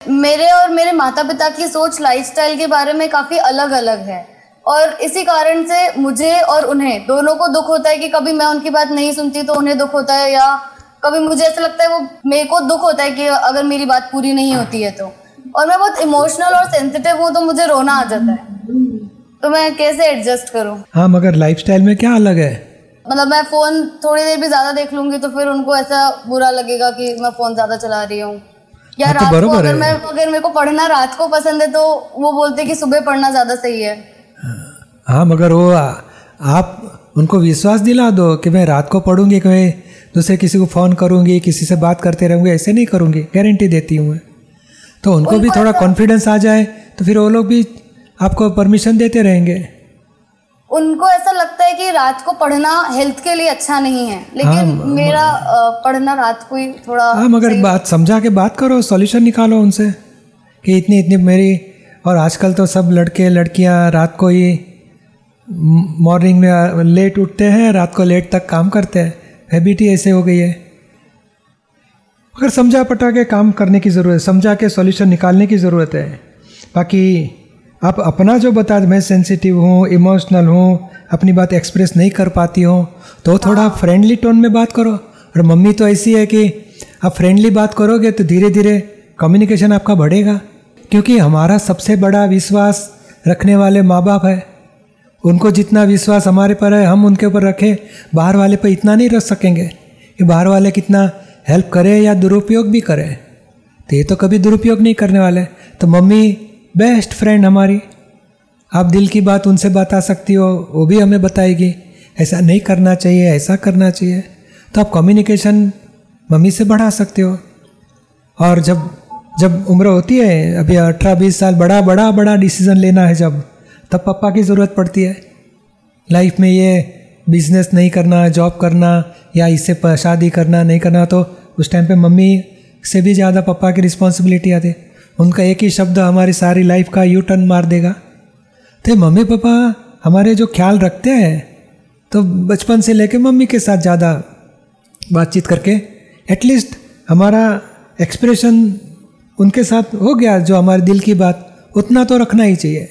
मेरे और मेरे माता पिता की सोच लाइफस्टाइल के बारे में काफ़ी अलग अलग है। और इसी कारण से मुझे और उन्हें दोनों को दुख होता है कि कभी मैं उनकी बात नहीं सुनती तो उन्हें दुख होता है या कभी मुझे ऐसा लगता है वो मेरे को दुख होता है कि अगर मेरी बात पूरी नहीं होती है तो। और मैं बहुत इमोशनल और सेंसिटिव हूँ तो मुझे रोना आ जाता है। तो मैं कैसे एडजस्ट करूँ? हाँ मगर लाइफस्टाइल में क्या अलग है? मतलब मैं फ़ोन थोड़ी देर भी ज़्यादा देख लूँगी तो फिर उनको ऐसा बुरा लगेगा कि मैं फ़ोन ज़्यादा चला रही हूँ। या हाँ, तो रात को अगर है। मैं अगर मेरे को पढ़ना रात को पसंद है तो वो बोलते कि सुबह पढ़ना ज़्यादा सही है। हाँ मगर वो आ- आप उनको विश्वास दिला दो कि मैं रात को पढ़ूँगी कि मैं दूसरे किसी को फ़ोन करूँगी किसी से बात करते रहूँगी ऐसे नहीं करूँगी गारंटी देती हूँ मैं। तो उनको भी थोड़ा कॉन्फिडेंस आ जाए तो फिर वो लोग भी आपको परमिशन देते रहेंगे। उनको ऐसा लगता है कि रात को पढ़ना हेल्थ के लिए अच्छा नहीं है। लेकिन हाँ, मेरा पढ़ना रात को ही थोड़ा हाँ मगर बात समझा के बात करो सॉल्यूशन निकालो उनसे कि इतनी इतनी मेरी और आजकल तो सब लड़के लड़कियाँ रात को ही मॉर्निंग में लेट उठते हैं रात को लेट तक काम करते हैं। हैबिट ही ऐसे हो गई है। अगर समझा पटा के काम करने की ज़रूरत है समझा के सॉल्यूशन निकालने की ज़रूरत है। बाकी आप अपना जो बता मैं सेंसिटिव हूँ इमोशनल हूँ अपनी बात एक्सप्रेस नहीं कर पाती हूँ तो थोड़ा फ्रेंडली टोन में बात करो। और मम्मी तो ऐसी है कि आप फ्रेंडली बात करोगे तो धीरे धीरे कम्युनिकेशन आपका बढ़ेगा क्योंकि हमारा सबसे बड़ा विश्वास रखने वाले माँ बाप है। उनको जितना विश्वास हमारे पर है हम उनके ऊपर रखें बाहर वाले पर इतना नहीं रख सकेंगे कि बाहर वाले कितना हेल्प करें या दुरुपयोग भी करें। तो ये तो कभी दुरुपयोग नहीं करने वाले। तो मम्मी बेस्ट फ्रेंड हमारी। आप दिल की बात उनसे बता सकती हो, वो भी हमें बताएगी। ऐसा नहीं करना चाहिए, ऐसा करना चाहिए। तो आप कम्युनिकेशन मम्मी से बढ़ा सकते हो। और जब जब उम्र होती है अभी अठारह, बीस साल बड़ा बड़ा बड़ा डिसीज़न लेना है जब, तब पापा की ज़रूरत पड़ती है। लाइफ में ये बिज़नेस नहीं करना जॉब करना, या इससे शादी करना, नहीं करना तो उस टाइम पे मम्मी से भी ज़्यादा पापा की रिस्पॉन्सिबिलिटी आती है। उनका एक ही शब्द हमारी सारी लाइफ का यू टर्न मार देगा। तो मम्मी पापा, हमारे जो ख्याल रखते हैं तो बचपन से लेके मम्मी के साथ ज़्यादा बातचीत करके एटलीस्ट हमारा एक्सप्रेशन उनके साथ हो गया जो हमारे दिल की बात, उतना तो रखना ही चाहिए।